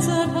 was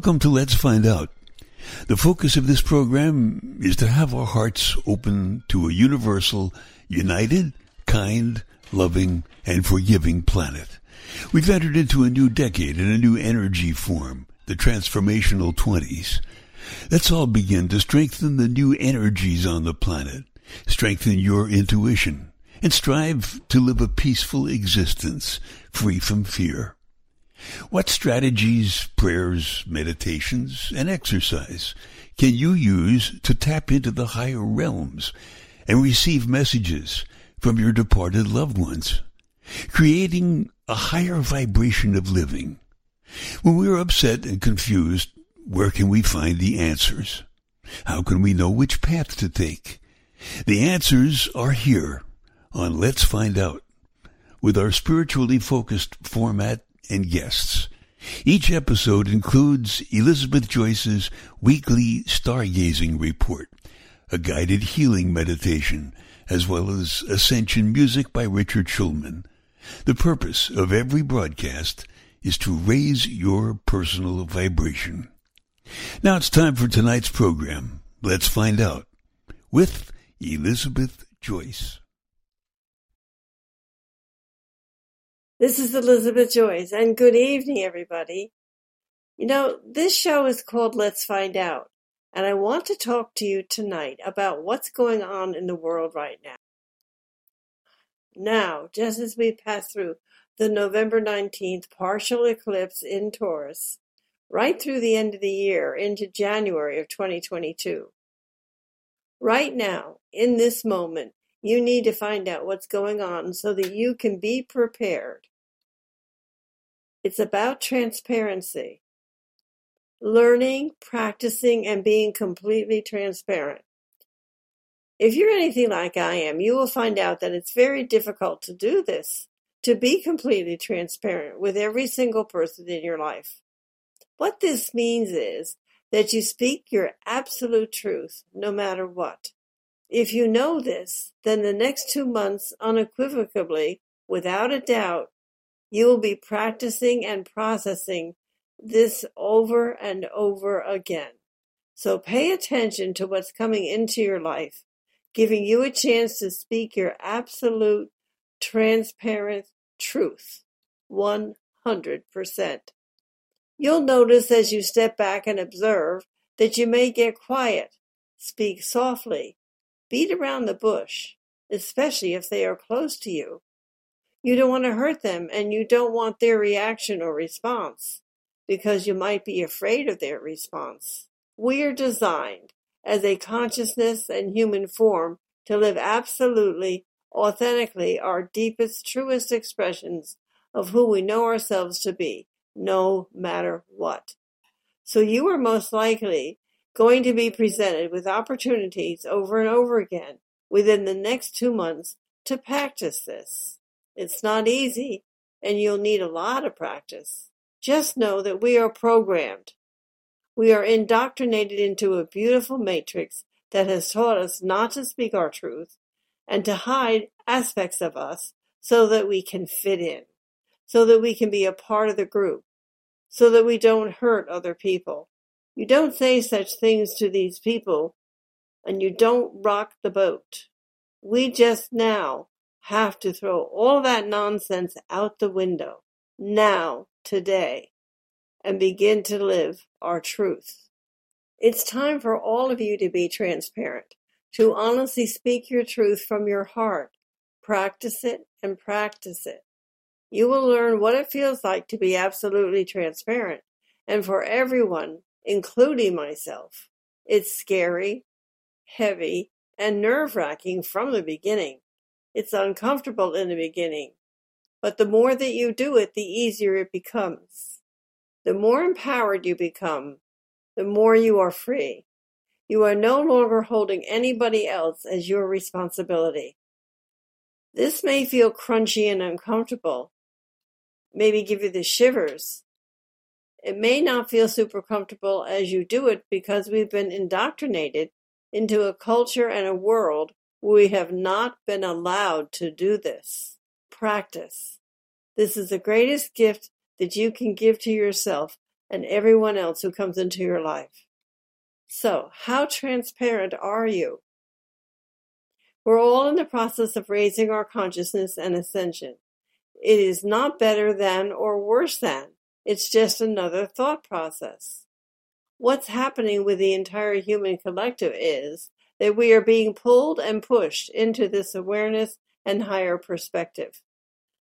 Welcome to Let's Find Out. The focus of this program is to have our hearts open to a universal, united, kind, loving, and forgiving planet. We've entered into a new decade and a new energy form, the transformational 20s. Let's all begin to strengthen the new energies on the planet, strengthen your intuition, and strive to live a peaceful existence free from fear. What strategies, prayers, meditations, and exercise can you use to tap into the higher realms and receive messages from your departed loved ones, creating a higher vibration of living? When we are upset and confused, where can we find the answers? How can we know which path to take? The answers are here on Let's Find Out with our spiritually focused format and guests. Each episode includes Elizabeth Joyce's weekly stargazing report, a guided healing meditation, as well as Ascension music by Richard Schulman. The purpose of every broadcast is to raise your personal vibration. Now it's time for tonight's program. Let's find out with Elizabeth Joyce. This is Elizabeth Joyce, and good evening, everybody. You know, this show is called Let's Find Out, and I want to talk to you tonight about what's going on in the world right now. Now, just as we pass through the November 19th partial eclipse in Taurus, right through the end of the year into January of 2022. Right now, in this moment, you need to find out what's going on so that you can be prepared it's about transparency. Learning, practicing, and being completely transparent. If you're anything like I am, you will find out that it's very difficult to do this, to be completely transparent with every single person in your life. What this means is that you speak your absolute truth no matter what. If you know this, then the next two months unequivocally, without a doubt, you will be practicing and processing this over and over again. So pay attention to what's coming into your life, giving you a chance to speak your absolute, transparent truth. 100%. You'll notice as you step back and observe that you may get quiet, speak softly, beat around the bush, especially if they are close to you. You don't want to hurt them and you don't want their reaction or response because you might be afraid of their response. We are designed as a consciousness and human form to live absolutely, authentically our deepest, truest expressions of who we know ourselves to be, no matter what. So you are most likely going to be presented with opportunities over and over again within the next two months to practice this. It's not easy, and you'll need a lot of practice. Just know that we are programmed. We are indoctrinated into a beautiful matrix that has taught us not to speak our truth and to hide aspects of us so that we can fit in, so that we can be a part of the group, so that we don't hurt other people. You don't say such things to these people and you don't rock the boat. We just now have to throw all that nonsense out the window, now, today, and begin to live our truth. It's time for all of you to be transparent, to honestly speak your truth from your heart. Practice it and practice it. You will learn what it feels like to be absolutely transparent. And for everyone, including myself, it's scary, heavy, and nerve wracking from the beginning. It's uncomfortable in the beginning, but the more that you do it, the easier it becomes. The more empowered you become, the more you are free. You are no longer holding anybody else as your responsibility. This may feel crunchy and uncomfortable, maybe give you the shivers. It may not feel super comfortable as you do it because we've been indoctrinated into a culture and a world we have not been allowed to do this. Practice. This is the greatest gift that you can give to yourself and everyone else who comes into your life. So, how transparent are you? We're all in the process of raising our consciousness and ascension. It is not better than or worse than. It's just another thought process. What's happening with the entire human collective is that we are being pulled and pushed into this awareness and higher perspective.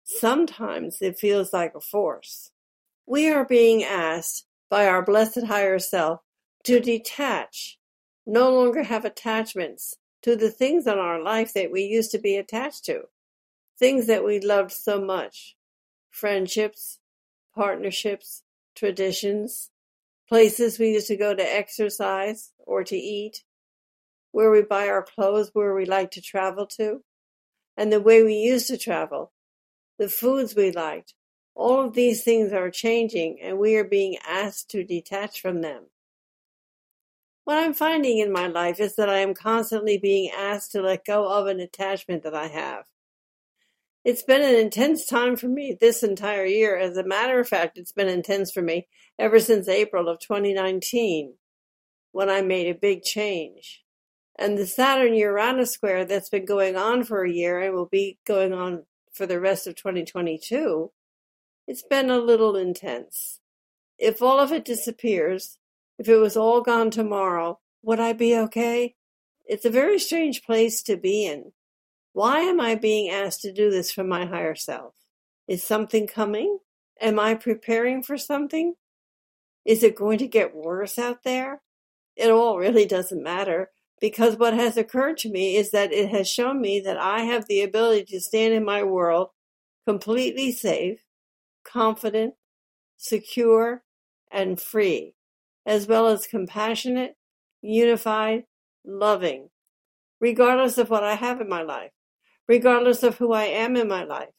Sometimes it feels like a force. We are being asked by our blessed higher self to detach, no longer have attachments to the things in our life that we used to be attached to, things that we loved so much friendships, partnerships, traditions, places we used to go to exercise or to eat, where we buy our clothes, where we like to travel to, and the way we used to travel, the foods we liked, all of these things are changing and we are being asked to detach from them. What I'm finding in my life is that I am constantly being asked to let go of an attachment that I have. It's been an intense time for me this entire year. As a matter of fact, it's been intense for me ever since April of 2019 when I made a big change. And the Saturn Uranus square that's been going on for a year and will be going on for the rest of 2022 it's been a little intense. If all of it disappears, if it was all gone tomorrow, would I be okay? It's a very strange place to be in. Why am I being asked to do this for my higher self? Is something coming? Am I preparing for something? Is it going to get worse out there? It all really doesn't matter because what has occurred to me is that it has shown me that I have the ability to stand in my world completely safe confident, secure, and free, as well as compassionate, unified, loving, regardless of what I have in my life, regardless of who I am in my life.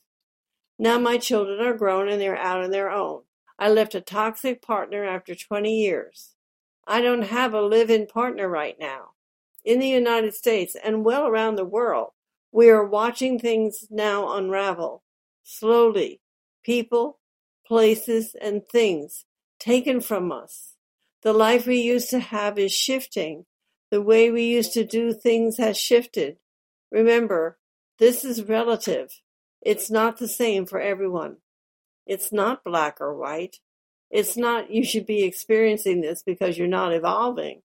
Now my children are grown and they're out on their own. I left a toxic partner after 20 years. I don't have a live in partner right now. In the United States and well around the world, we are watching things now unravel slowly, people, places, and things taken from us. The life we used to have is shifting. The way we used to do things has shifted. Remember, this is relative. It's not the same for everyone. It's not black or white. It's not you should be experiencing this because you're not evolving.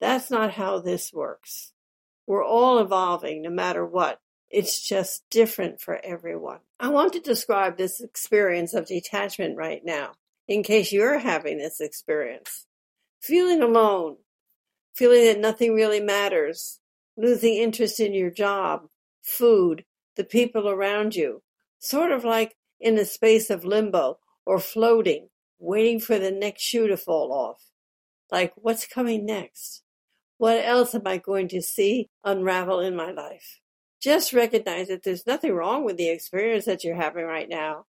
That's not how this works. We're all evolving no matter what. It's just different for everyone. I want to describe this experience of detachment right now, in case you're having this experience. Feeling alone, feeling that nothing really matters, losing interest in your job, food, the people around you, sort of like in a space of limbo or floating, waiting for the next shoe to fall off. Like, what's coming next? What else am I going to see unravel in my life? Just recognize that there's nothing wrong with the experience that you're having right now.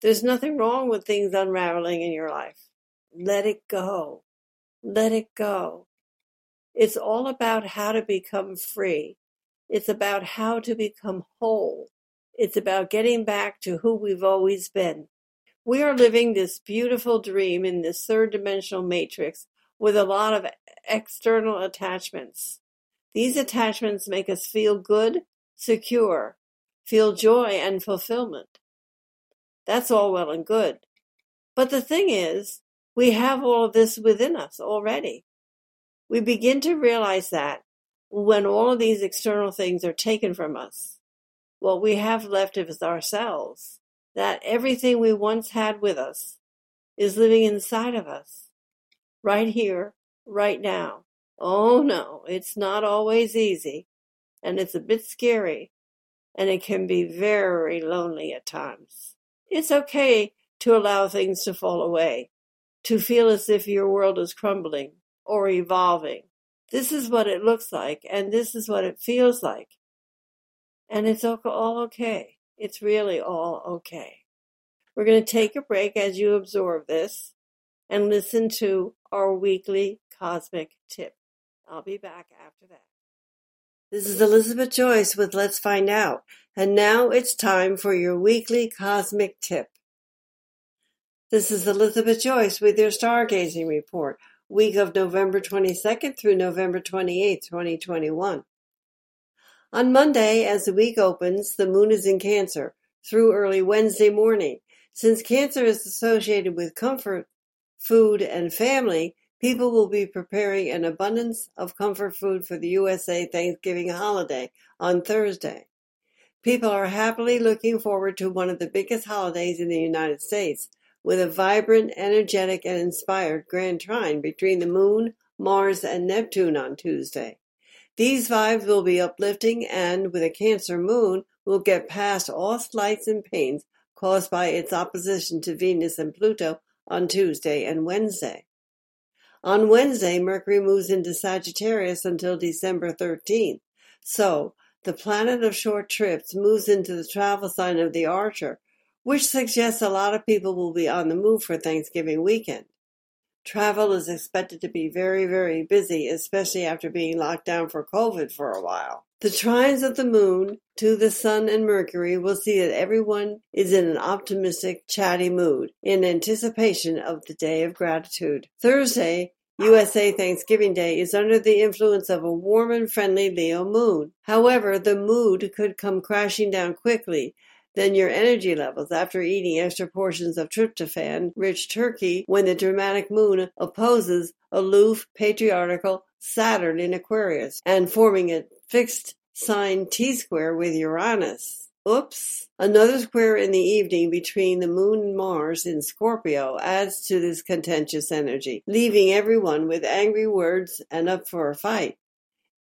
There's nothing wrong with things unraveling in your life. Let it go. Let it go. It's all about how to become free. It's about how to become whole. It's about getting back to who we've always been. We are living this beautiful dream in this third dimensional matrix with a lot of external attachments. These attachments make us feel good, secure, feel joy and fulfillment. That's all well and good. But the thing is, we have all of this within us already. We begin to realize that when all of these external things are taken from us, what we have left is ourselves, that everything we once had with us is living inside of us, right here, right now. Oh no, it's not always easy, and it's a bit scary, and it can be very lonely at times. It's okay to allow things to fall away, to feel as if your world is crumbling or evolving. This is what it looks like, and this is what it feels like. And it's all okay. It's really all okay. We're going to take a break as you absorb this and listen to our weekly cosmic tip. I'll be back after that. This is Elizabeth Joyce with Let's Find Out, and now it's time for your weekly cosmic tip. This is Elizabeth Joyce with your stargazing report, week of November 22nd through November 28th, 2021. On Monday, as the week opens, the moon is in Cancer through early Wednesday morning. Since Cancer is associated with comfort, food, and family, people will be preparing an abundance of comfort food for the USA Thanksgiving holiday on Thursday. People are happily looking forward to one of the biggest holidays in the United States, with a vibrant, energetic, and inspired grand trine between the Moon, Mars, and Neptune on Tuesday. These vibes will be uplifting and, with a Cancer moon, will get past all slights and pains caused by its opposition to Venus and Pluto on Tuesday and Wednesday. On Wednesday, Mercury moves into Sagittarius until December 13th. So, the planet of short trips moves into the travel sign of the Archer, which suggests a lot of people will be on the move for Thanksgiving weekend. Travel is expected to be very, very busy, especially after being locked down for COVID for a while. The trines of the moon to the sun and Mercury will see that everyone is in an optimistic, chatty mood in anticipation of the day of gratitude. Thursday, USA Thanksgiving Day is under the influence of a warm and friendly Leo moon. However, the mood could come crashing down quickly than your energy levels after eating extra portions of tryptophan rich turkey when the dramatic moon opposes aloof patriarchal Saturn in Aquarius and forming a fixed sign T square with Uranus. Oops. Another square in the evening between the moon and Mars in Scorpio adds to this contentious energy, leaving everyone with angry words and up for a fight.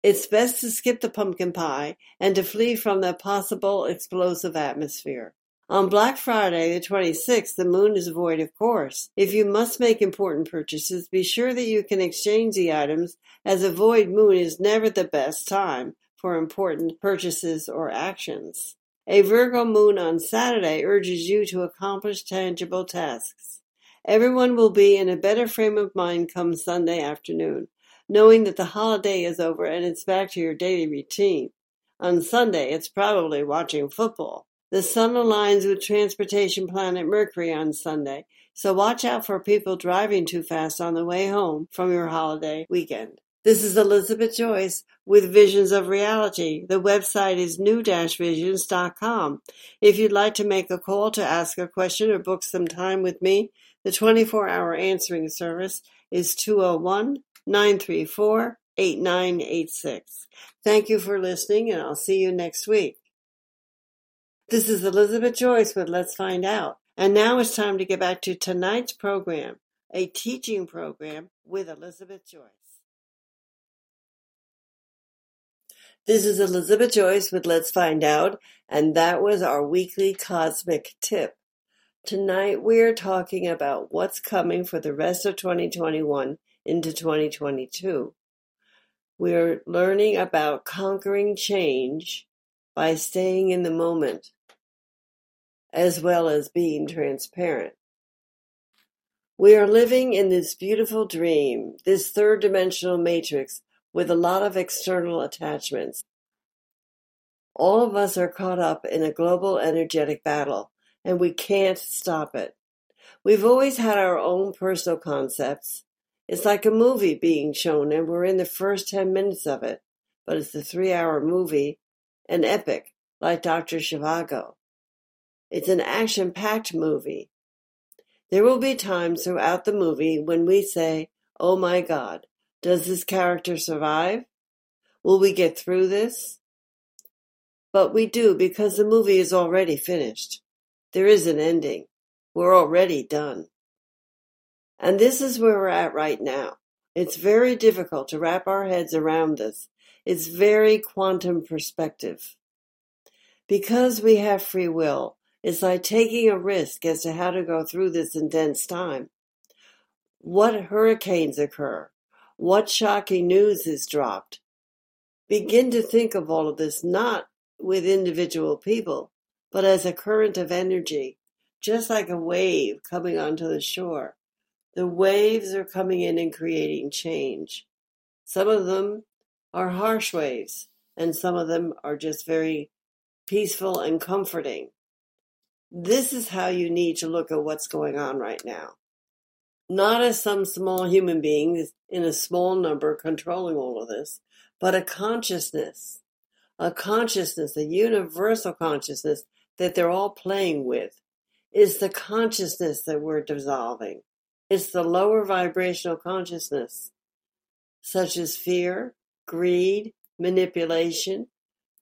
It's best to skip the pumpkin pie and to flee from the possible explosive atmosphere. On Black Friday, the 26th, the moon is void of course. If you must make important purchases, be sure that you can exchange the items, as a void moon is never the best time for important purchases or actions. A Virgo moon on Saturday urges you to accomplish tangible tasks. Everyone will be in a better frame of mind come Sunday afternoon knowing that the holiday is over and it's back to your daily routine. On Sunday, it's probably watching football. The sun aligns with transportation planet Mercury on Sunday, so watch out for people driving too fast on the way home from your holiday weekend. This is Elizabeth Joyce with Visions of Reality. The website is new-visions.com. If you'd like to make a call to ask a question or book some time with me, the 24-hour answering service is 201 934 8986. Thank you for listening, and I'll see you next week. This is Elizabeth Joyce with Let's Find Out. And now it's time to get back to tonight's program, a teaching program with Elizabeth Joyce. This is Elizabeth Joyce with Let's Find Out, and that was our weekly cosmic tip. Tonight we're talking about what's coming for the rest of 2021 into 2022. We're learning about conquering change by staying in the moment. As well as being transparent. We are living in this beautiful dream, this third dimensional matrix with a lot of external attachments. All of us are caught up in a global energetic battle, and we can't stop it. We've always had our own personal concepts. It's like a movie being shown, and we're in the first 10 minutes of it, but it's a three hour movie, an epic, like Dr. Zhivago. It's an action packed movie. There will be times throughout the movie when we say, Oh my God, does this character survive? Will we get through this? But we do because the movie is already finished. There is an ending. We're already done. And this is where we're at right now. It's very difficult to wrap our heads around this. It's very quantum perspective. Because we have free will, it's like taking a risk as to how to go through this intense time. What hurricanes occur? What shocking news is dropped? Begin to think of all of this not with individual people, but as a current of energy, just like a wave coming onto the shore. The waves are coming in and creating change. Some of them are harsh waves, and some of them are just very peaceful and comforting. This is how you need to look at what's going on right now. Not as some small human being in a small number controlling all of this, but a consciousness, a consciousness, a universal consciousness that they're all playing with. Is the consciousness that we're dissolving. It's the lower vibrational consciousness, such as fear, greed, manipulation,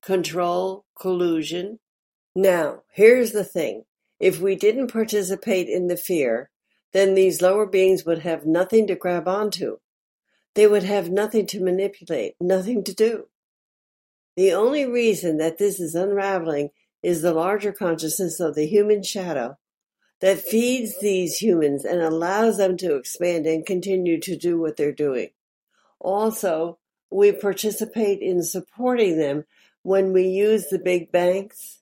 control, collusion, now, here's the thing. If we didn't participate in the fear, then these lower beings would have nothing to grab onto. They would have nothing to manipulate, nothing to do. The only reason that this is unraveling is the larger consciousness of the human shadow that feeds these humans and allows them to expand and continue to do what they're doing. Also, we participate in supporting them when we use the big banks,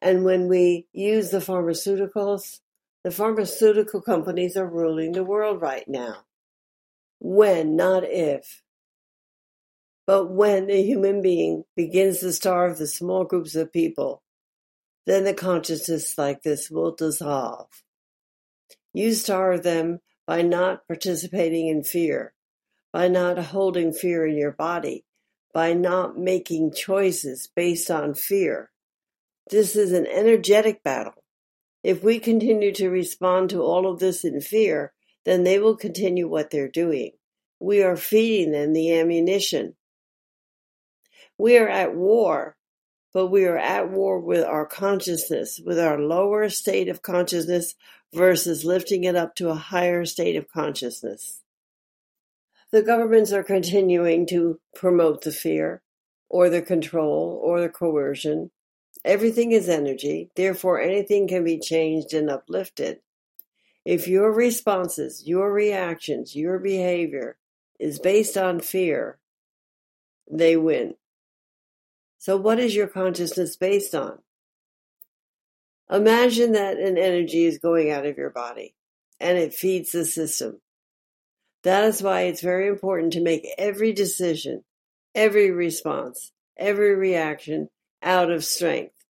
and when we use the pharmaceuticals, the pharmaceutical companies are ruling the world right now. When, not if. But when a human being begins to starve the small groups of people, then the consciousness like this will dissolve. You starve them by not participating in fear, by not holding fear in your body, by not making choices based on fear this is an energetic battle. If we continue to respond to all of this in fear, then they will continue what they're doing. We are feeding them the ammunition. We are at war, but we are at war with our consciousness, with our lower state of consciousness versus lifting it up to a higher state of consciousness. The governments are continuing to promote the fear, or the control, or the coercion, Everything is energy, therefore anything can be changed and uplifted. If your responses, your reactions, your behavior is based on fear, they win. So, what is your consciousness based on? Imagine that an energy is going out of your body and it feeds the system. That is why it's very important to make every decision, every response, every reaction out of strength,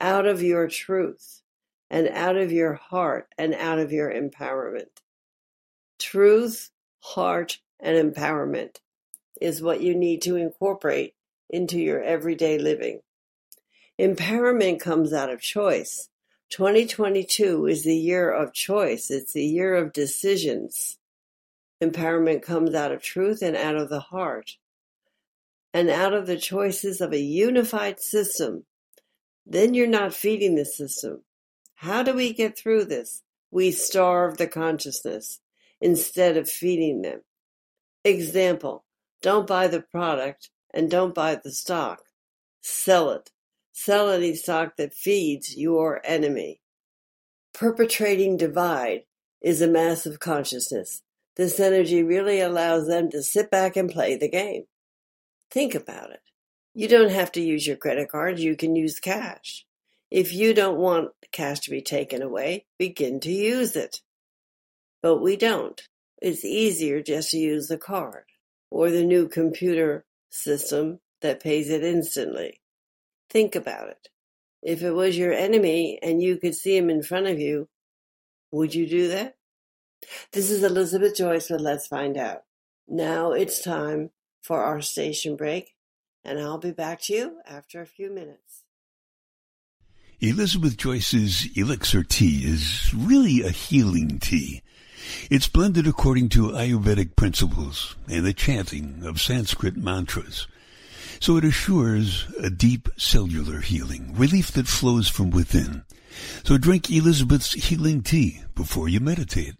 out of your truth, and out of your heart, and out of your empowerment. Truth, heart, and empowerment is what you need to incorporate into your everyday living. Empowerment comes out of choice. 2022 is the year of choice. It's the year of decisions. Empowerment comes out of truth and out of the heart and out of the choices of a unified system, then you're not feeding the system. How do we get through this? We starve the consciousness instead of feeding them. Example, don't buy the product and don't buy the stock. Sell it. Sell any stock that feeds your enemy. Perpetrating divide is a massive consciousness. This energy really allows them to sit back and play the game. Think about it. You don't have to use your credit card, you can use cash. If you don't want cash to be taken away, begin to use it. But we don't. It's easier just to use the card or the new computer system that pays it instantly. Think about it. If it was your enemy and you could see him in front of you, would you do that? This is Elizabeth Joyce with Let's Find Out. Now it's time for our station break, and I'll be back to you after a few minutes. Elizabeth Joyce's Elixir tea is really a healing tea. It's blended according to Ayurvedic principles and the chanting of Sanskrit mantras. So it assures a deep cellular healing, relief that flows from within. So drink Elizabeth's healing tea before you meditate.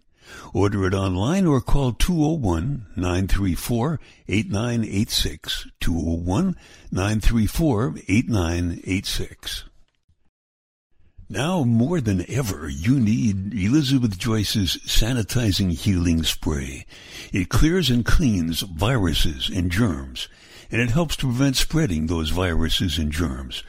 Order it online or call 201-934-8986. 201-934-8986. Now more than ever, you need Elizabeth Joyce's sanitizing healing spray. It clears and cleans viruses and germs, and it helps to prevent spreading those viruses and germs.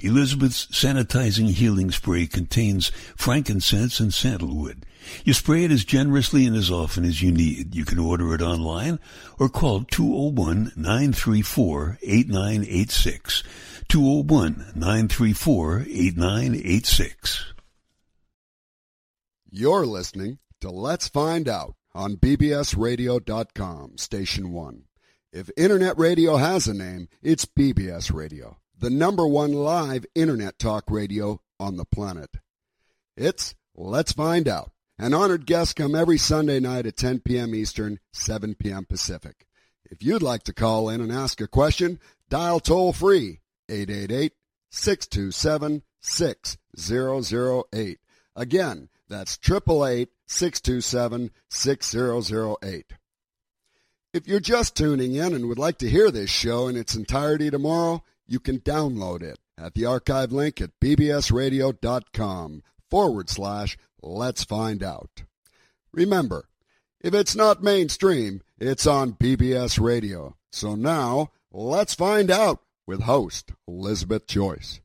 Elizabeth's sanitizing healing spray contains frankincense and sandalwood. You spray it as generously and as often as you need. You can order it online or call 201-934-8986. 201-934-8986. You're listening to Let's Find Out on bbsradio.com, Station 1. If Internet radio has a name, it's BBS Radio, the number one live Internet talk radio on the planet. It's Let's Find Out. An honored guests come every Sunday night at 10 p.m. Eastern, 7 p.m. Pacific. If you'd like to call in and ask a question, dial toll free 888-627-6008. Again, that's 888-627-6008. If you're just tuning in and would like to hear this show in its entirety tomorrow, you can download it at the archive link at bbsradio.com forward slash let's find out. Remember, if it's not mainstream, it's on BBS Radio. So now, let's find out with host Elizabeth Joyce.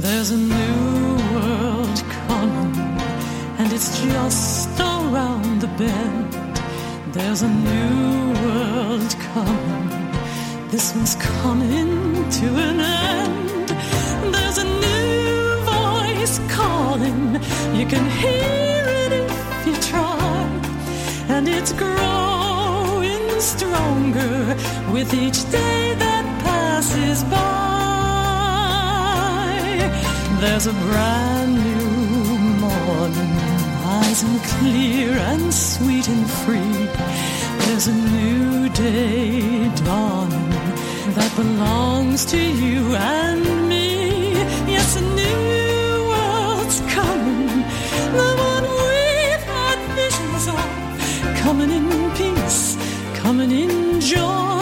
There's a new it's just around the bend. There's a new world coming, this one's coming to an end. There's a new voice calling, you can hear it if you try, and it's growing stronger with each day that passes by. There's a brand new morning, rising clear and sweet and free. There's a new day dawning that belongs to you and me. Yes, a new world's coming, the one we've had visions of. Coming in peace, coming in joy,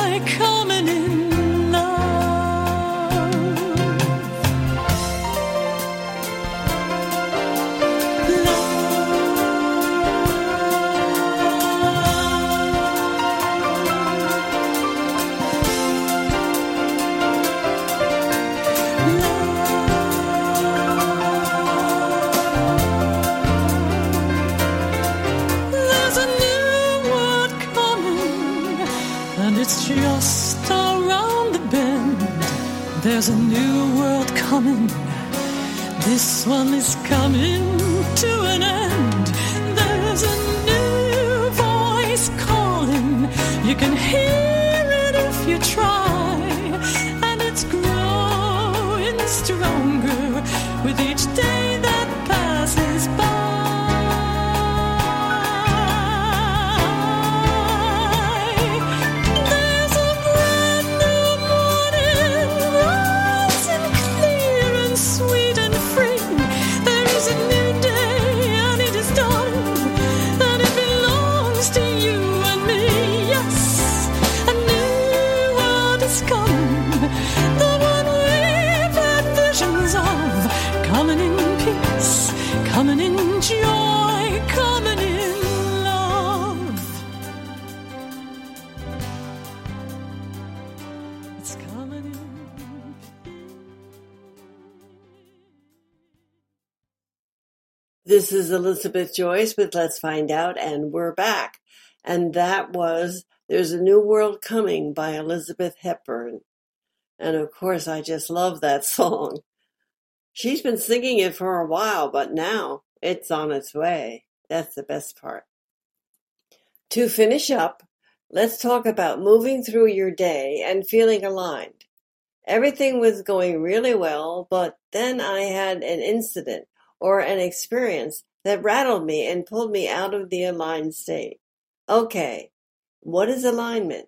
is Elizabeth Joyce with Let's Find Out, and we're back. And that was There's a New World Coming by Elizabeth Hepburn. And of course, I just love that song. She's been singing it for a while, but now it's on its way. That's the best part. To finish up, let's talk about moving through your day and feeling aligned. Everything was going really well, but then I had an incident or an experience that rattled me and pulled me out of the aligned state. Okay, what is alignment?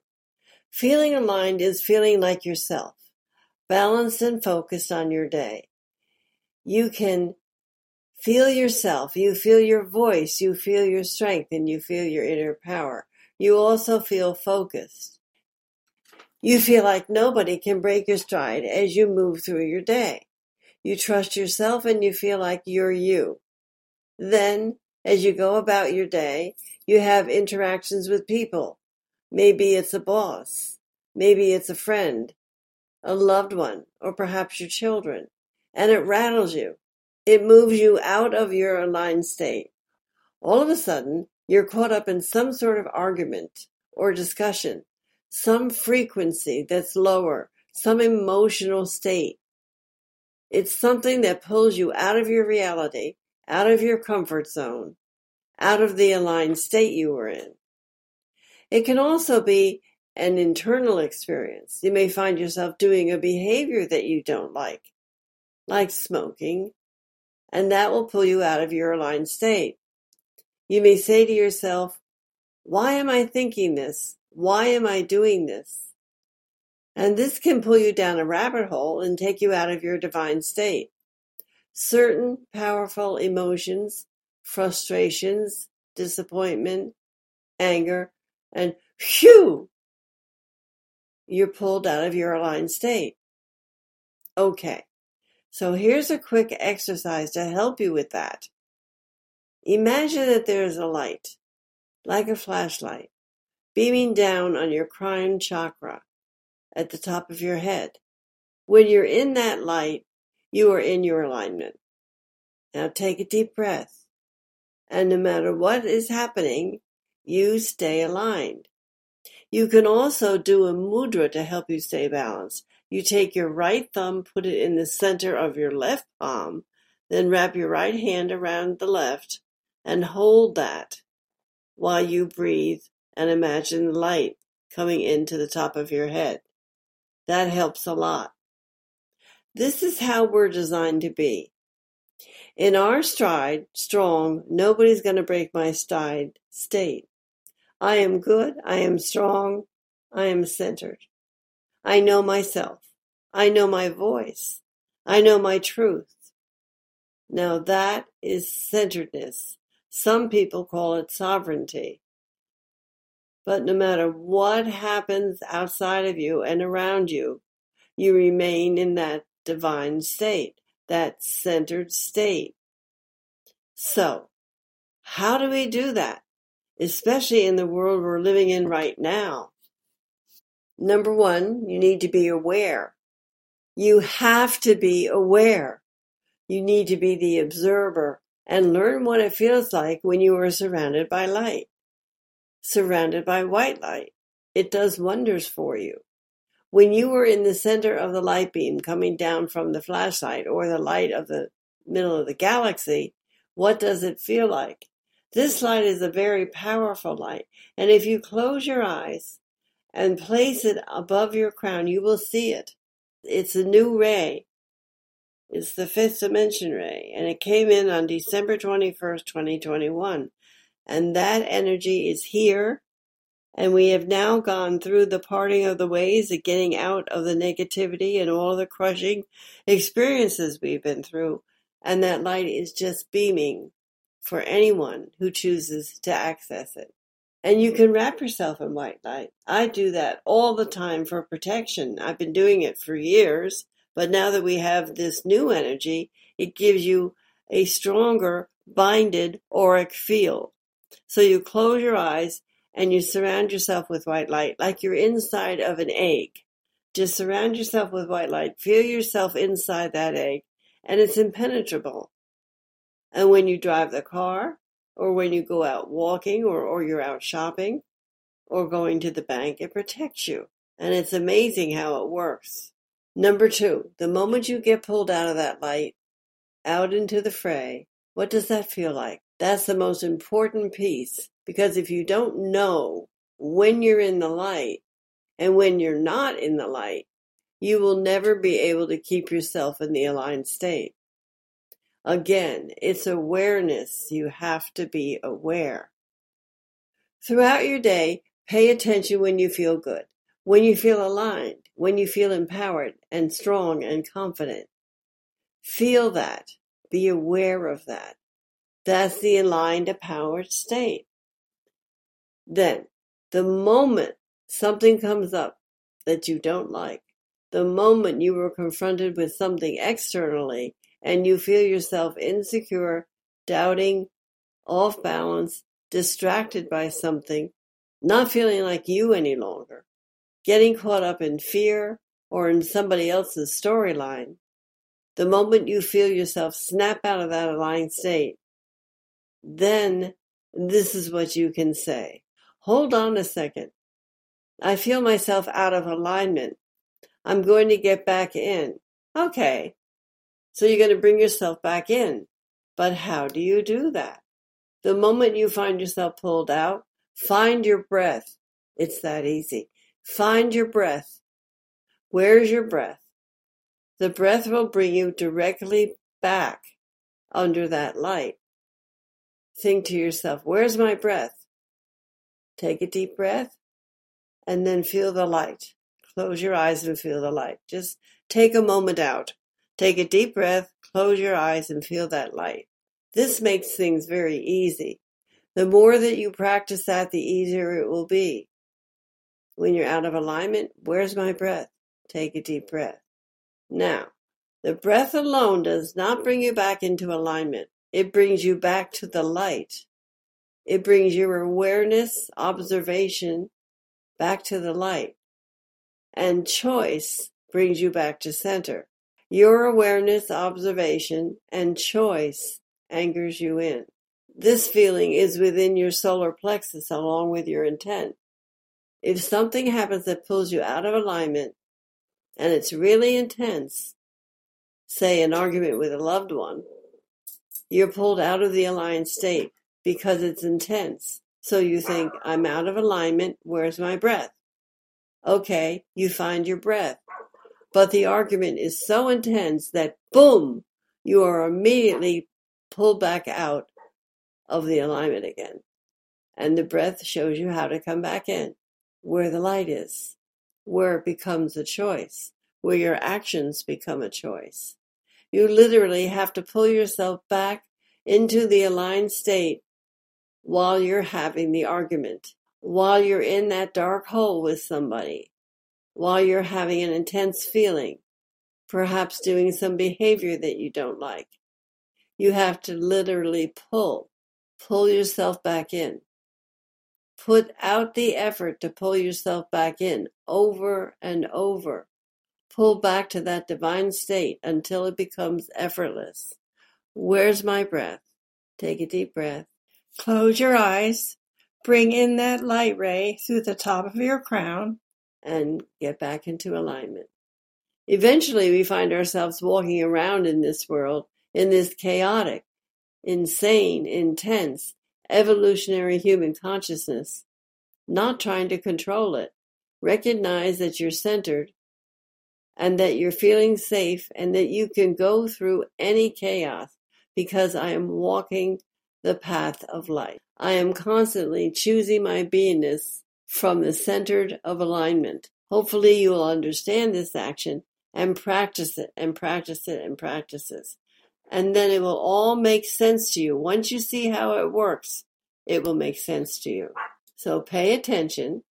Feeling aligned is feeling like yourself, balanced and focused on your day. You can feel yourself, you feel your voice, you feel your strength, and you feel your inner power. You also feel focused. You feel like nobody can break your stride as you move through your day. You trust yourself and you feel like you're you. Then, as you go about your day, you have interactions with people. Maybe it's a boss. Maybe it's a friend, a loved one, or perhaps your children. And it rattles you. It moves you out of your aligned state. All of a sudden, you're caught up in some sort of argument or discussion, some frequency that's lower, some emotional state. It's something that pulls you out of your reality, out of your comfort zone, out of the aligned state you were in. It can also be an internal experience. You may find yourself doing a behavior that you don't like, like smoking, and that will pull you out of your aligned state. You may say to yourself, why am I thinking this? Why am I doing this? And this can pull you down a rabbit hole and take you out of your divine state. Certain powerful emotions, frustrations, disappointment, anger, and phew, you're pulled out of your aligned state. Okay, so here's a quick exercise to help you with that. Imagine that there is a light, like a flashlight, beaming down on your crown chakra at the top of your head. When you're in that light, you are in your alignment. Now take a deep breath. And no matter what is happening, you stay aligned. You can also do a mudra to help you stay balanced. You take your right thumb, put it in the center of your left palm, then wrap your right hand around the left and hold that while you breathe and imagine the light coming into the top of your head. That helps a lot. This is how we're designed to be. In our stride, strong, nobody's going to break my stride state. I am good. I am strong. I am centered. I know myself. I know my voice. I know my truth. Now that is centeredness. Some people call it sovereignty. But no matter what happens outside of you and around you, you remain in that divine state, that centered state. So, how do we do that? Especially in the world we're living in right now. Number one, you need to be aware. You have to be aware. You need to be the observer and learn what it feels like when you are surrounded by light surrounded by white light. It does wonders for you. When you are in the center of the light beam coming down from the flashlight or the light of the middle of the galaxy, what does it feel like? This light is a very powerful light, and if you close your eyes and place it above your crown, you will see it. It's a new ray. It's the fifth dimension ray, and it came in on December 21st, 2021 and that energy is here. And we have now gone through the parting of the ways of getting out of the negativity and all the crushing experiences we've been through. And that light is just beaming for anyone who chooses to access it. And you can wrap yourself in white light. I do that all the time for protection. I've been doing it for years, but now that we have this new energy, it gives you a stronger binded auric field. So you close your eyes and you surround yourself with white light like you're inside of an egg. Just surround yourself with white light. Feel yourself inside that egg and it's impenetrable. And when you drive the car, or when you go out walking, or, or you're out shopping, or going to the bank, it protects you. And it's amazing how it works. Number two, the moment you get pulled out of that light, out into the fray, what does that feel like? That's the most important piece because if you don't know when you're in the light and when you're not in the light, you will never be able to keep yourself in the aligned state. Again, it's awareness. You have to be aware. Throughout your day, pay attention when you feel good, when you feel aligned, when you feel empowered and strong and confident. Feel that. Be aware of that. That's the aligned, empowered state. Then, the moment something comes up that you don't like, the moment you were confronted with something externally and you feel yourself insecure, doubting, off balance, distracted by something, not feeling like you any longer, getting caught up in fear or in somebody else's storyline, the moment you feel yourself snap out of that aligned state, then this is what you can say. Hold on a second. I feel myself out of alignment. I'm going to get back in. Okay. So you're going to bring yourself back in. But how do you do that? The moment you find yourself pulled out, find your breath. It's that easy. Find your breath. Where's your breath? The breath will bring you directly back under that light. Think to yourself, where's my breath? Take a deep breath and then feel the light. Close your eyes and feel the light. Just take a moment out. Take a deep breath, close your eyes and feel that light. This makes things very easy. The more that you practice that, the easier it will be. When you're out of alignment, where's my breath? Take a deep breath. Now, the breath alone does not bring you back into alignment. It brings you back to the light. It brings your awareness, observation back to the light. And choice brings you back to center. Your awareness, observation, and choice anchors you in. This feeling is within your solar plexus along with your intent. If something happens that pulls you out of alignment and it's really intense, say an argument with a loved one, you're pulled out of the aligned state because it's intense. So you think, I'm out of alignment. Where's my breath? Okay, you find your breath. But the argument is so intense that boom, you are immediately pulled back out of the alignment again. And the breath shows you how to come back in, where the light is, where it becomes a choice, where your actions become a choice. You literally have to pull yourself back into the aligned state while you're having the argument, while you're in that dark hole with somebody, while you're having an intense feeling, perhaps doing some behavior that you don't like. You have to literally pull, pull yourself back in. Put out the effort to pull yourself back in over and over pull back to that divine state until it becomes effortless. Where's my breath? Take a deep breath. Close your eyes. Bring in that light ray through the top of your crown and get back into alignment. Eventually, we find ourselves walking around in this world in this chaotic, insane, intense, evolutionary human consciousness, not trying to control it. Recognize that you're centered and that you're feeling safe and that you can go through any chaos because I am walking the path of light. I am constantly choosing my beingness from the centered of alignment. Hopefully you will understand this action and practice it and practice it and practice it. And then it will all make sense to you. Once you see how it works, it will make sense to you. So pay attention,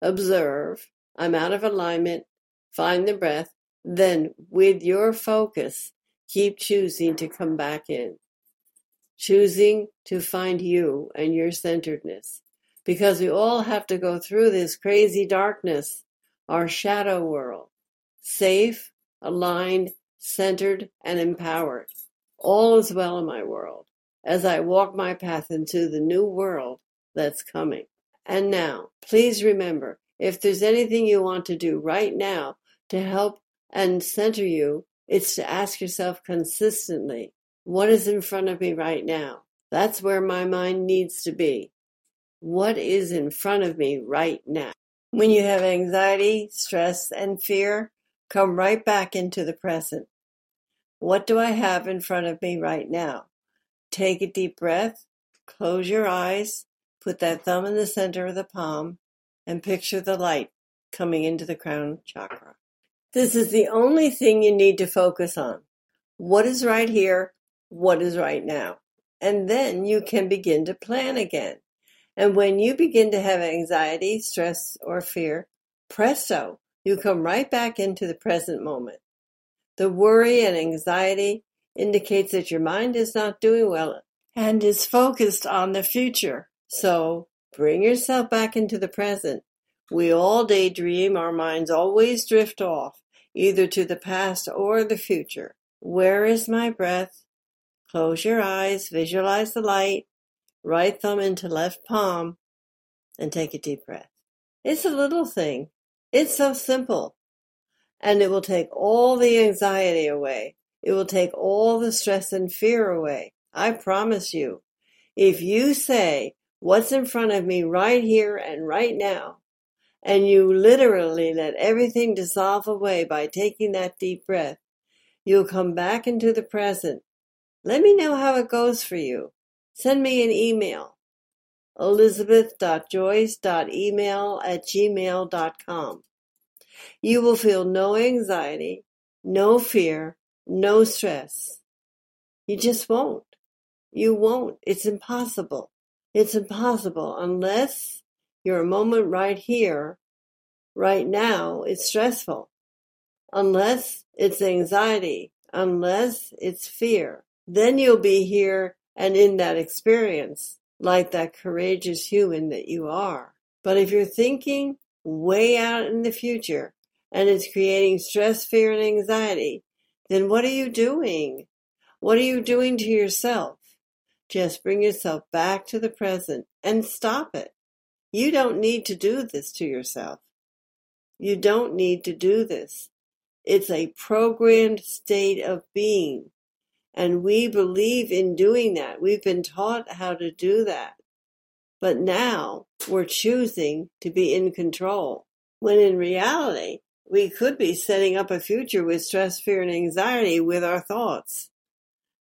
observe. I'm out of alignment find the breath, then with your focus, keep choosing to come back in. Choosing to find you and your centeredness. Because we all have to go through this crazy darkness, our shadow world. Safe, aligned, centered, and empowered. All is well in my world as I walk my path into the new world that's coming. And now, please remember, if there's anything you want to do right now to help and center you, it's to ask yourself consistently, what is in front of me right now? That's where my mind needs to be. What is in front of me right now? When you have anxiety, stress, and fear, come right back into the present. What do I have in front of me right now? Take a deep breath, close your eyes, put that thumb in the center of the palm, and picture the light coming into the crown chakra. This is the only thing you need to focus on. What is right here? What is right now? And then you can begin to plan again. And when you begin to have anxiety, stress, or fear, presto, you come right back into the present moment. The worry and anxiety indicates that your mind is not doing well and is focused on the future. So bring yourself back into the present. We all daydream, our minds always drift off, either to the past or the future. Where is my breath? Close your eyes, visualize the light, right thumb into left palm, and take a deep breath. It's a little thing. It's so simple. And it will take all the anxiety away. It will take all the stress and fear away. I promise you. If you say, what's in front of me right here and right now, and you literally let everything dissolve away by taking that deep breath, you'll come back into the present. Let me know how it goes for you. Send me an email, elizabeth.joyce.email at gmail.com. You will feel no anxiety, no fear, no stress. You just won't. You won't. It's impossible. It's impossible unless your moment right here, right now, is stressful. Unless it's anxiety, unless it's fear. Then you'll be here and in that experience, like that courageous human that you are. But if you're thinking way out in the future and it's creating stress, fear, and anxiety, then what are you doing? What are you doing to yourself? Just bring yourself back to the present and stop it. You don't need to do this to yourself. You don't need to do this. It's a programmed state of being. And we believe in doing that. We've been taught how to do that. But now we're choosing to be in control. When in reality, we could be setting up a future with stress, fear, and anxiety with our thoughts.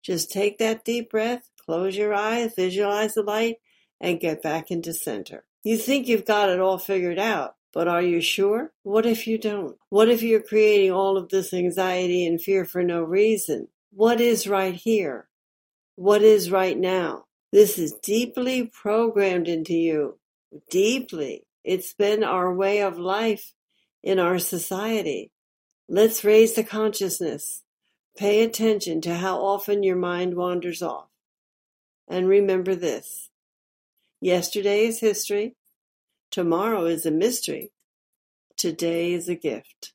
Just take that deep breath, close your eyes, visualize the light, and get back into center. You think you've got it all figured out, but are you sure? What if you don't? What if you're creating all of this anxiety and fear for no reason? What is right here? What is right now? This is deeply programmed into you. Deeply. It's been our way of life in our society. Let's raise the consciousness. Pay attention to how often your mind wanders off. And remember this. Yesterday is history. Tomorrow is a mystery. Today is a gift.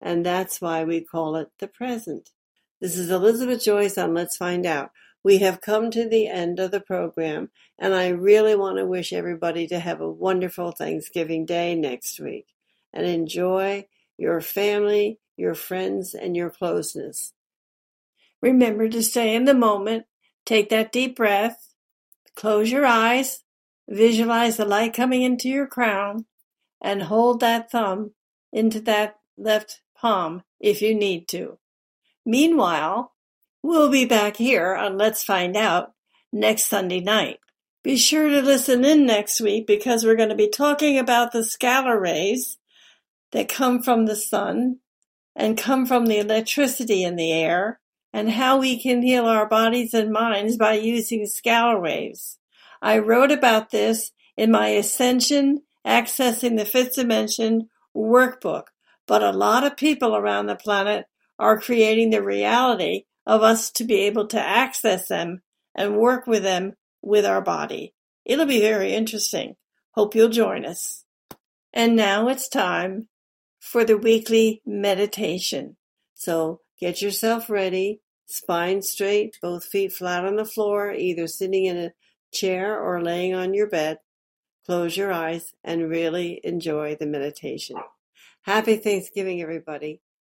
And that's why we call it the present. This is Elizabeth Joyce on Let's Find Out. We have come to the end of the program, and I really want to wish everybody to have a wonderful Thanksgiving Day next week and enjoy your family, your friends, and your closeness. Remember to stay in the moment, take that deep breath, close your eyes, visualize the light coming into your crown, and hold that thumb into that left palm if you need to. Meanwhile, we'll be back here on Let's Find Out next Sunday night. Be sure to listen in next week because we're going to be talking about the scalar rays that come from the sun and come from the electricity in the air and how we can heal our bodies and minds by using scalar waves. I wrote about this in my Ascension Accessing the Fifth Dimension workbook, but a lot of people around the planet are creating the reality of us to be able to access them and work with them with our body. It'll be very interesting. Hope you'll join us. And now it's time for the weekly meditation. So get yourself ready, Spine straight, both feet flat on the floor, either sitting in a chair or laying on your bed. Close your eyes and really enjoy the meditation. Happy Thanksgiving, everybody.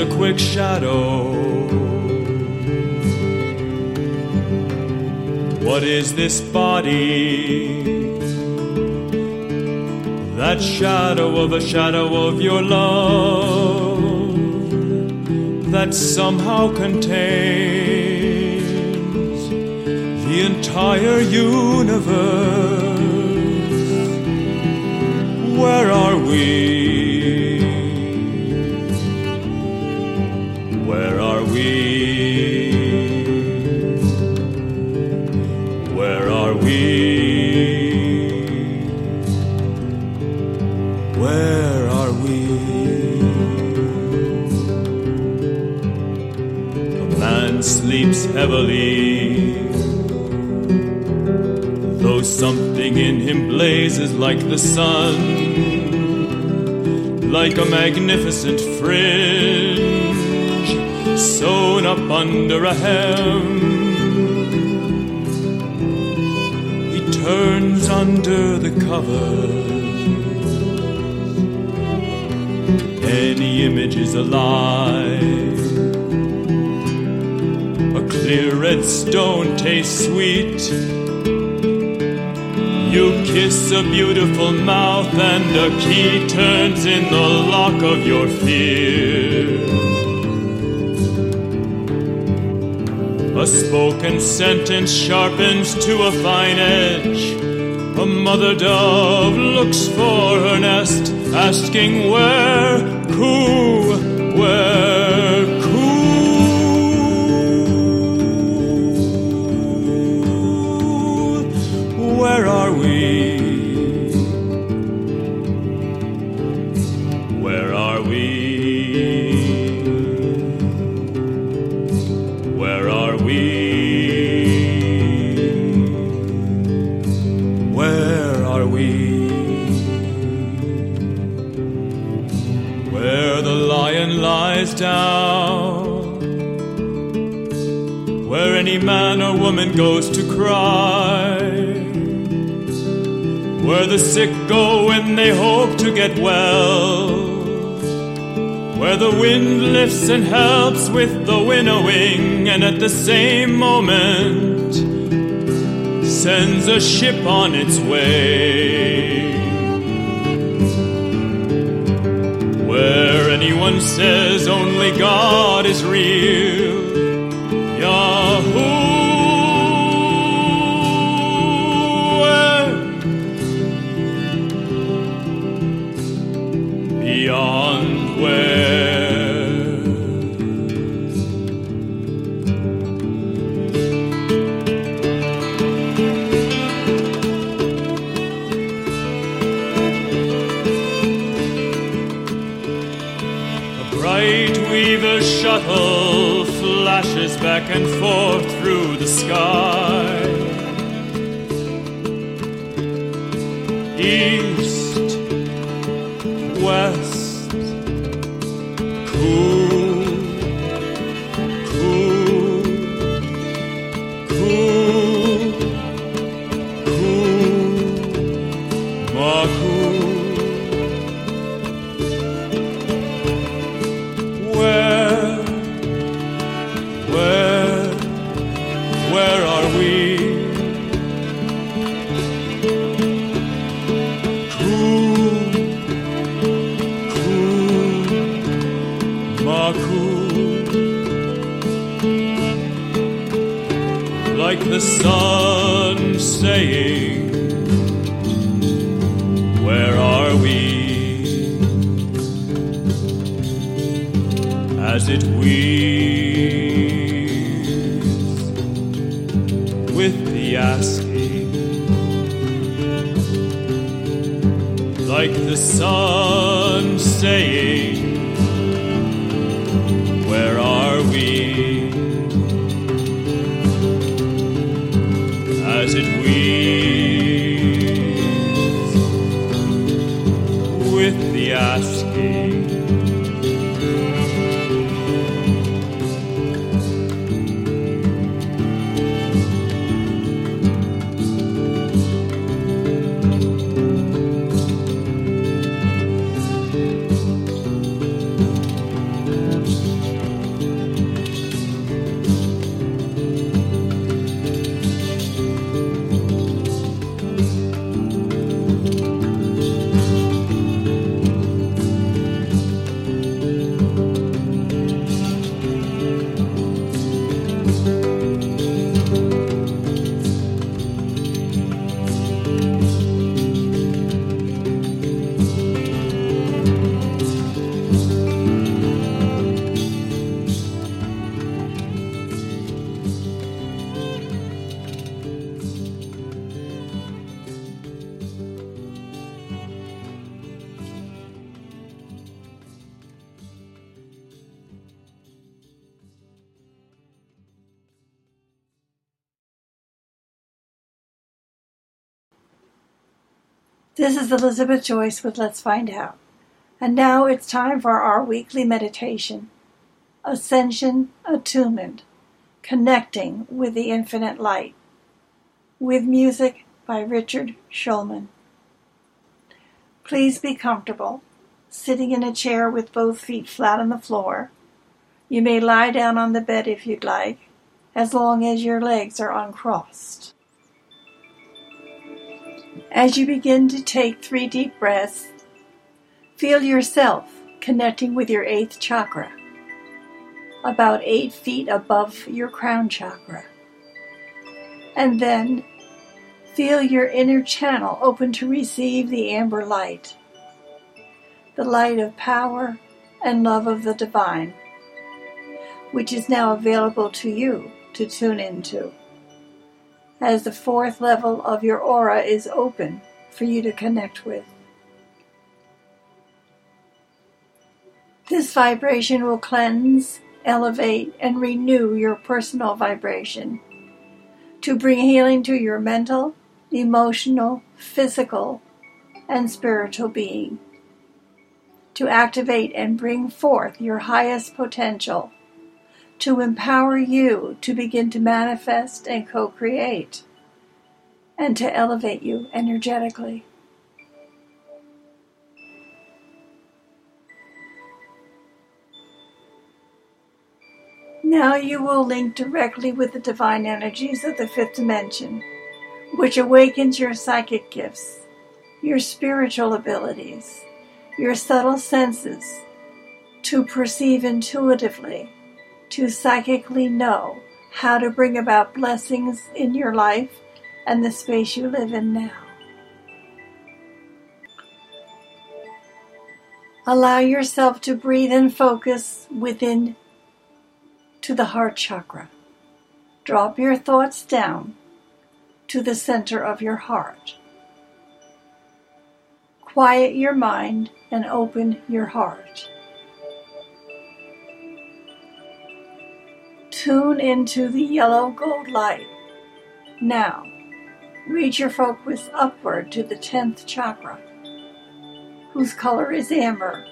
A quick shadow. What is this body? That shadow of a shadow of your love that somehow contains the entire universe. Where are we? Heavily, though something in him blazes like the sun, like a magnificent fringe sewn up under a hem. He turns under the covers. Any image is alive. A clear red stone tastes sweet. You kiss a beautiful mouth, and a key turns in the lock of your fear. A spoken sentence sharpens to a fine edge. A mother dove looks for her nest, asking where, who, where, goes to cry, where the sick go when they hope to get well. Where the wind lifts and helps with the winnowing, and at the same moment sends a ship on its way. Where anyone says only God is real, back and forth through the sky. Like the sun saying, Where are we? As it weaves with the asking, like the sun saying, with This is Elizabeth Joyce with Let's Find Out. And now it's time for our weekly meditation Ascension Attunement Connecting with the Infinite Light. With music by Richard Schulman. Please be comfortable, sitting in a chair with both feet flat on the floor. You may lie down on the bed if you'd like, as long as your legs are uncrossed. As you begin to take three deep breaths, feel yourself connecting with your eighth chakra, about eight feet above your crown chakra. And then feel your inner channel open to receive the amber light, the light of power and love of the divine, which is now available to you to tune into as the fourth level of your aura is open for you to connect with. This vibration will cleanse, elevate, and renew your personal vibration to bring healing to your mental, emotional, physical, and spiritual being. To activate and bring forth your highest potential to empower you to begin to manifest and co create, and to elevate you energetically. Now you will link directly with the divine energies of the fifth dimension, which awakens your psychic gifts, your spiritual abilities, your subtle senses to perceive intuitively to psychically know how to bring about blessings in your life and the space you live in now. Allow yourself to breathe and focus within to the heart chakra. Drop your thoughts down to the center of your heart. Quiet your mind and open your heart. Tune into the yellow gold light. Now, read your focus upward to the 10th chakra, whose color is amber,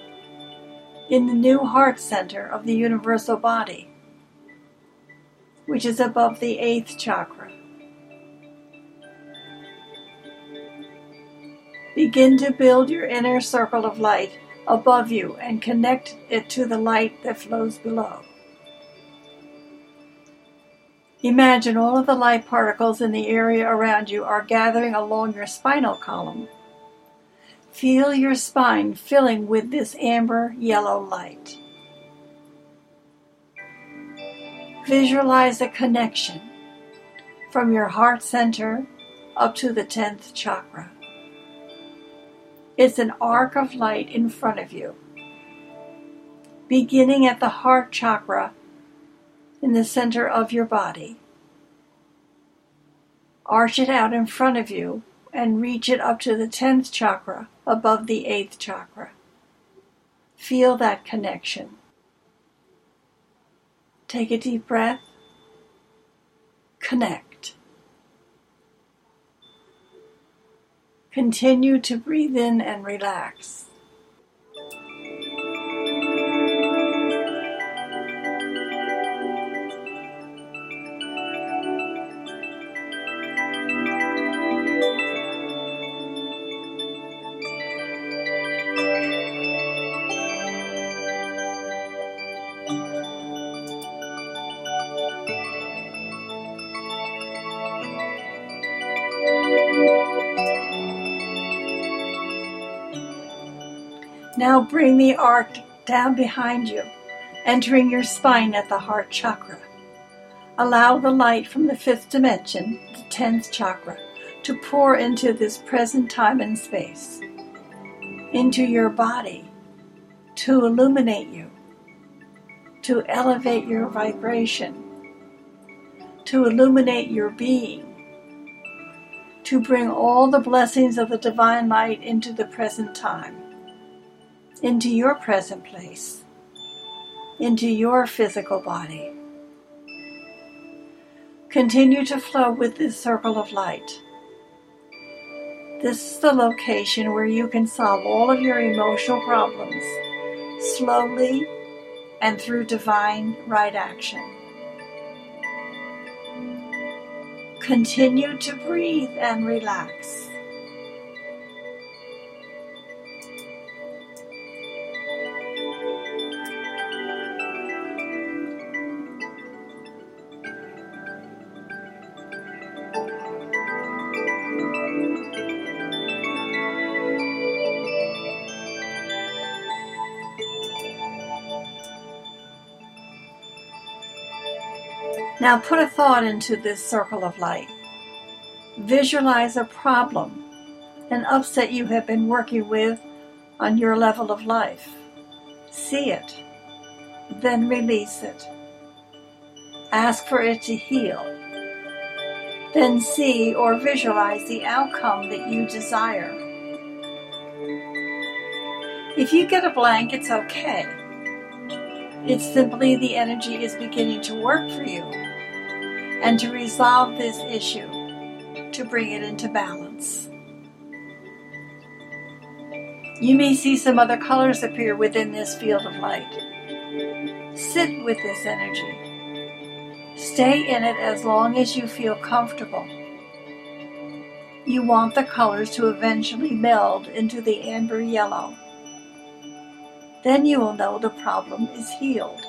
in the new heart center of the universal body, which is above the 8th chakra. Begin to build your inner circle of light above you and connect it to the light that flows below. Imagine all of the light particles in the area around you are gathering along your spinal column. Feel your spine filling with this amber yellow light. Visualize a connection from your heart center up to the 10th chakra. It's an arc of light in front of you, beginning at the heart chakra in the center of your body. Arch it out in front of you and reach it up to the 10th chakra above the 8th chakra. Feel that connection. Take a deep breath. Connect. Continue to breathe in and relax. Now bring the arc down behind you, entering your spine at the heart chakra. Allow the light from the fifth dimension, the tenth chakra, to pour into this present time and space, into your body, to illuminate you, to elevate your vibration, to illuminate your being, to bring all the blessings of the divine light into the present time into your present place, into your physical body. Continue to flow with this circle of light. This is the location where you can solve all of your emotional problems slowly and through divine right action. Continue to breathe and relax. Now put a thought into this circle of light. Visualize a problem, an upset you have been working with on your level of life. See it, then release it. Ask for it to heal. Then see or visualize the outcome that you desire. If you get a blank, it's okay. It's simply the energy is beginning to work for you and to resolve this issue, to bring it into balance. You may see some other colors appear within this field of light. Sit with this energy. Stay in it as long as you feel comfortable. You want the colors to eventually meld into the amber yellow. Then you will know the problem is healed.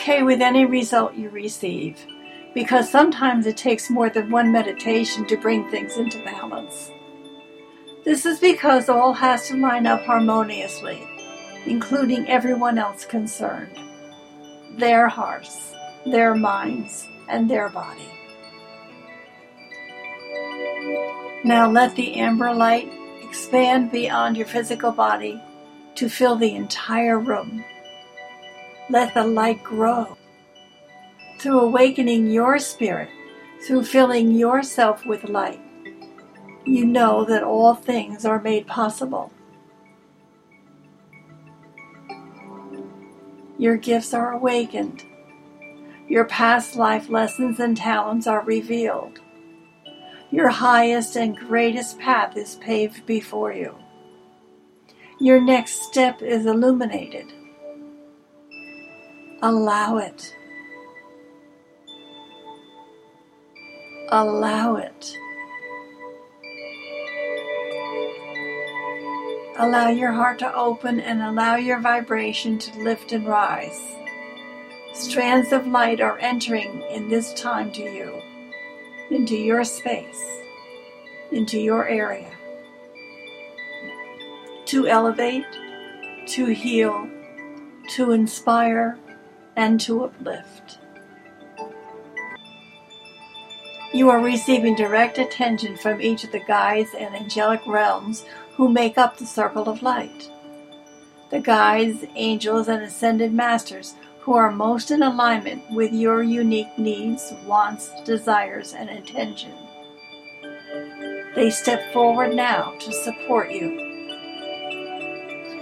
Okay with any result you receive, because sometimes it takes more than one meditation to bring things into balance. This is because all has to line up harmoniously, including everyone else concerned their hearts, their minds, and their body. Now let the amber light expand beyond your physical body to fill the entire room. Let the light grow. Through awakening your spirit, through filling yourself with light, you know that all things are made possible. Your gifts are awakened. Your past life lessons and talents are revealed. Your highest and greatest path is paved before you. Your next step is illuminated. Allow it. Allow it. Allow your heart to open and allow your vibration to lift and rise. Strands of light are entering in this time to you, into your space, into your area. To elevate, to heal, to inspire, and to uplift. You are receiving direct attention from each of the guides and angelic realms who make up the circle of light. The guides, angels, and ascended masters who are most in alignment with your unique needs, wants, desires, and intention. They step forward now to support you.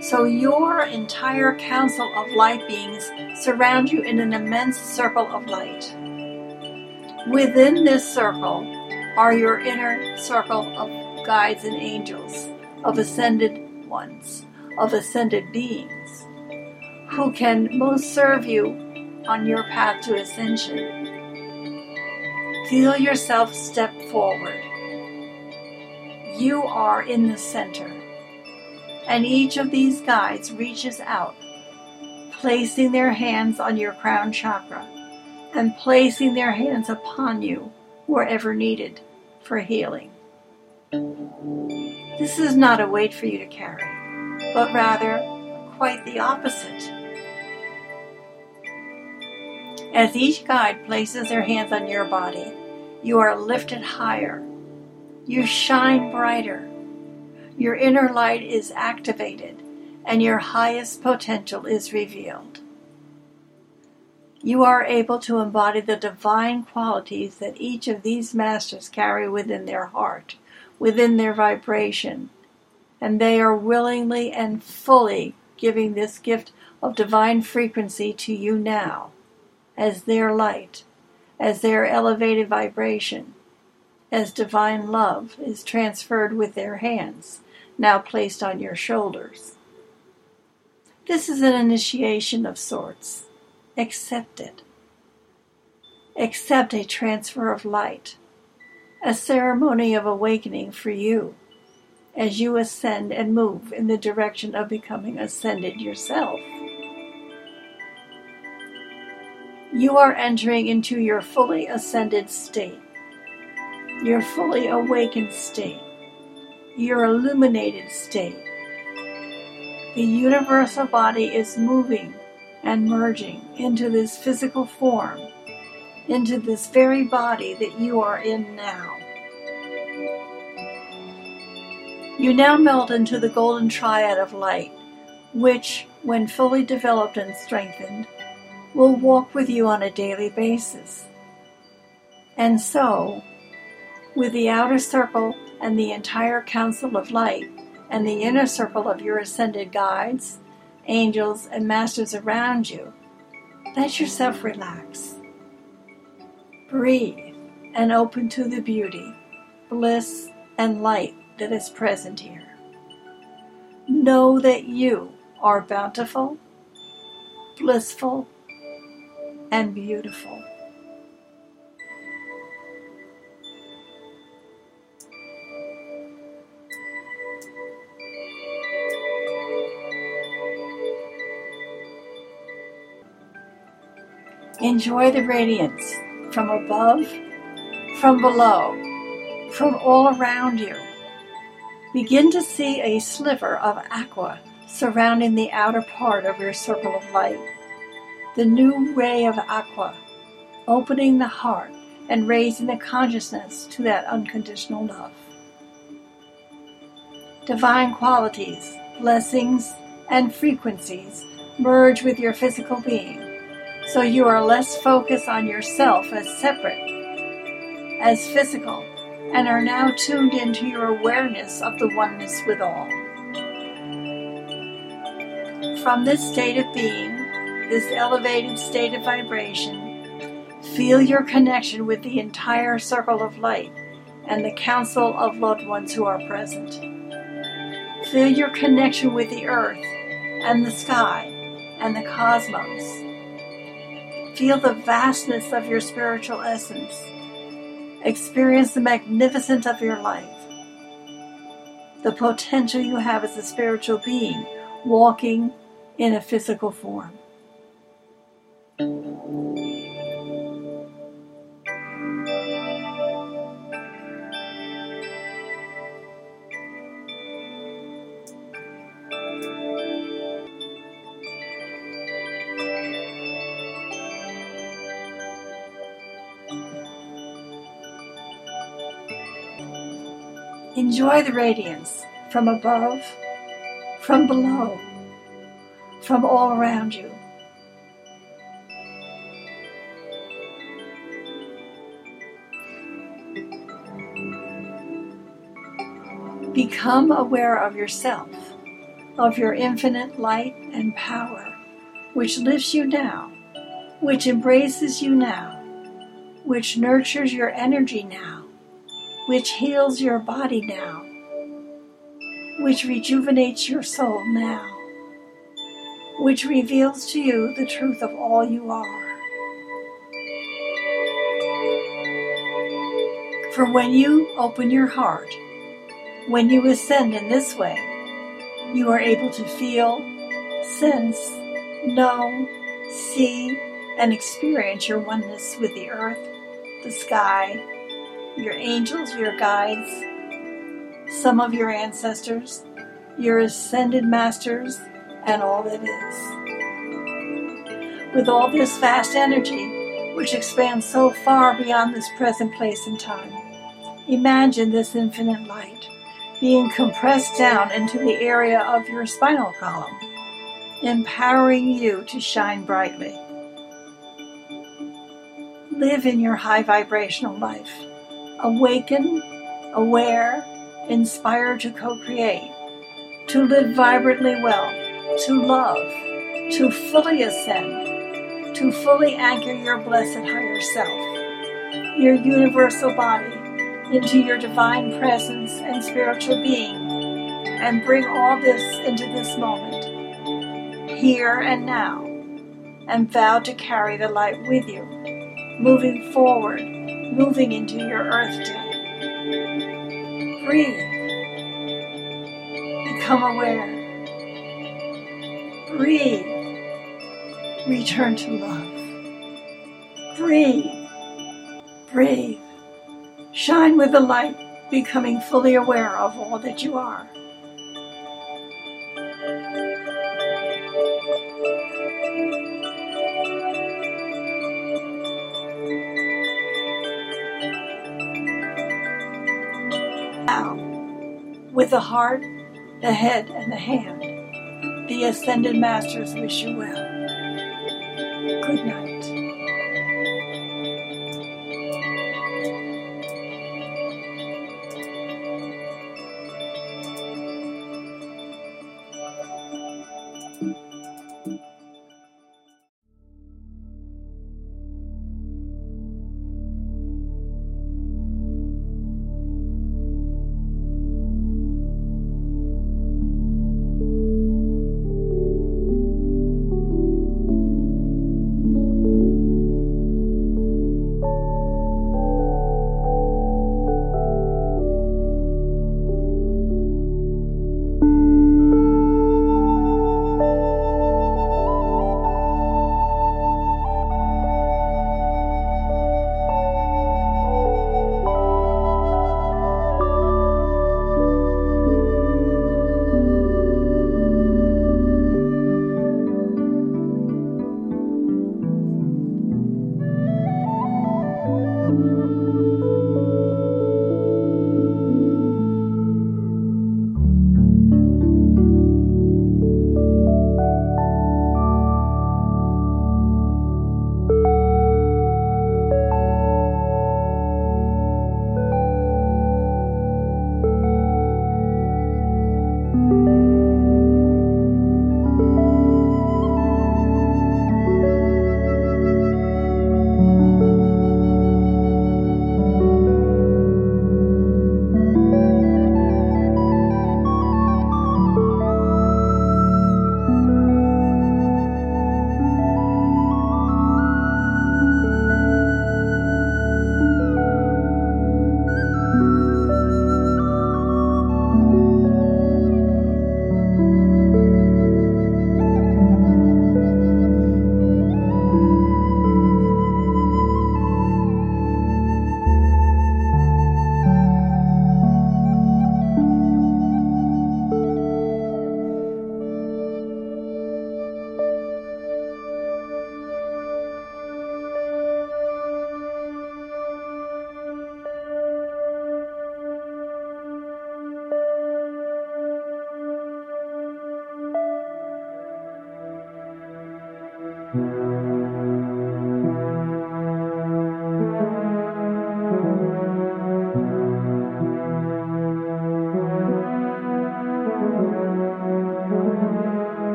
So your entire council of light beings surround you in an immense circle of light. Within this circle are your inner circle of guides and angels, of ascended ones, of ascended beings, who can most serve you on your path to ascension. Feel yourself step forward. You are in the center, and each of these guides reaches out, placing their hands on your crown chakra and placing their hands upon you wherever needed for healing. This is not a weight for you to carry, but rather quite the opposite. As each guide places their hands on your body, you are lifted higher. You shine brighter. Your inner light is activated, and your highest potential is revealed you are able to embody the divine qualities that each of these masters carry within their heart, within their vibration. And they are willingly and fully giving this gift of divine frequency to you now, as their light, as their elevated vibration, as divine love is transferred with their hands, now placed on your shoulders. This is an initiation of sorts accept it. Accept a transfer of light, a ceremony of awakening for you as you ascend and move in the direction of becoming ascended yourself. You are entering into your fully ascended state, your fully awakened state, your illuminated state. The universal body is moving and merging into this physical form, into this very body that you are in now. You now melt into the golden triad of light, which, when fully developed and strengthened, will walk with you on a daily basis. And so, with the outer circle and the entire council of light, and the inner circle of your ascended guides, angels, and masters around you, let yourself relax. Breathe and open to the beauty, bliss, and light that is present here. Know that you are bountiful, blissful, and beautiful. Enjoy the radiance from above, from below, from all around you. Begin to see a sliver of aqua surrounding the outer part of your circle of light. The new ray of aqua, opening the heart and raising the consciousness to that unconditional love. Divine qualities, blessings, and frequencies merge with your physical being so you are less focused on yourself as separate, as physical, and are now tuned into your awareness of the oneness with all. From this state of being, this elevated state of vibration, feel your connection with the entire circle of light and the council of loved ones who are present. Feel your connection with the earth and the sky and the cosmos Feel the vastness of your spiritual essence. Experience the magnificence of your life. the potential you have as a spiritual being walking in a physical form. Enjoy the radiance from above, from below, from all around you. Become aware of yourself, of your infinite light and power, which lifts you now, which embraces you now, which nurtures your energy now which heals your body now, which rejuvenates your soul now, which reveals to you the truth of all you are. For when you open your heart, when you ascend in this way, you are able to feel, sense, know, see, and experience your oneness with the earth, the sky, your angels, your guides, some of your ancestors, your ascended masters, and all that is. With all this vast energy, which expands so far beyond this present place and time, imagine this infinite light being compressed down into the area of your spinal column, empowering you to shine brightly. Live in your high vibrational life awaken, aware, inspired to co create, to live vibrantly well, to love, to fully ascend, to fully anchor your blessed higher self, your universal body, into your divine presence and spiritual being, and bring all this into this moment, here and now, and vow to carry the light with you, moving forward moving into your earth day. Breathe. Become aware. Breathe. Return to love. Breathe. Breathe. Shine with the light, becoming fully aware of all that you are. With the heart, the head, and the hand. The Ascended Masters wish you well. Good night.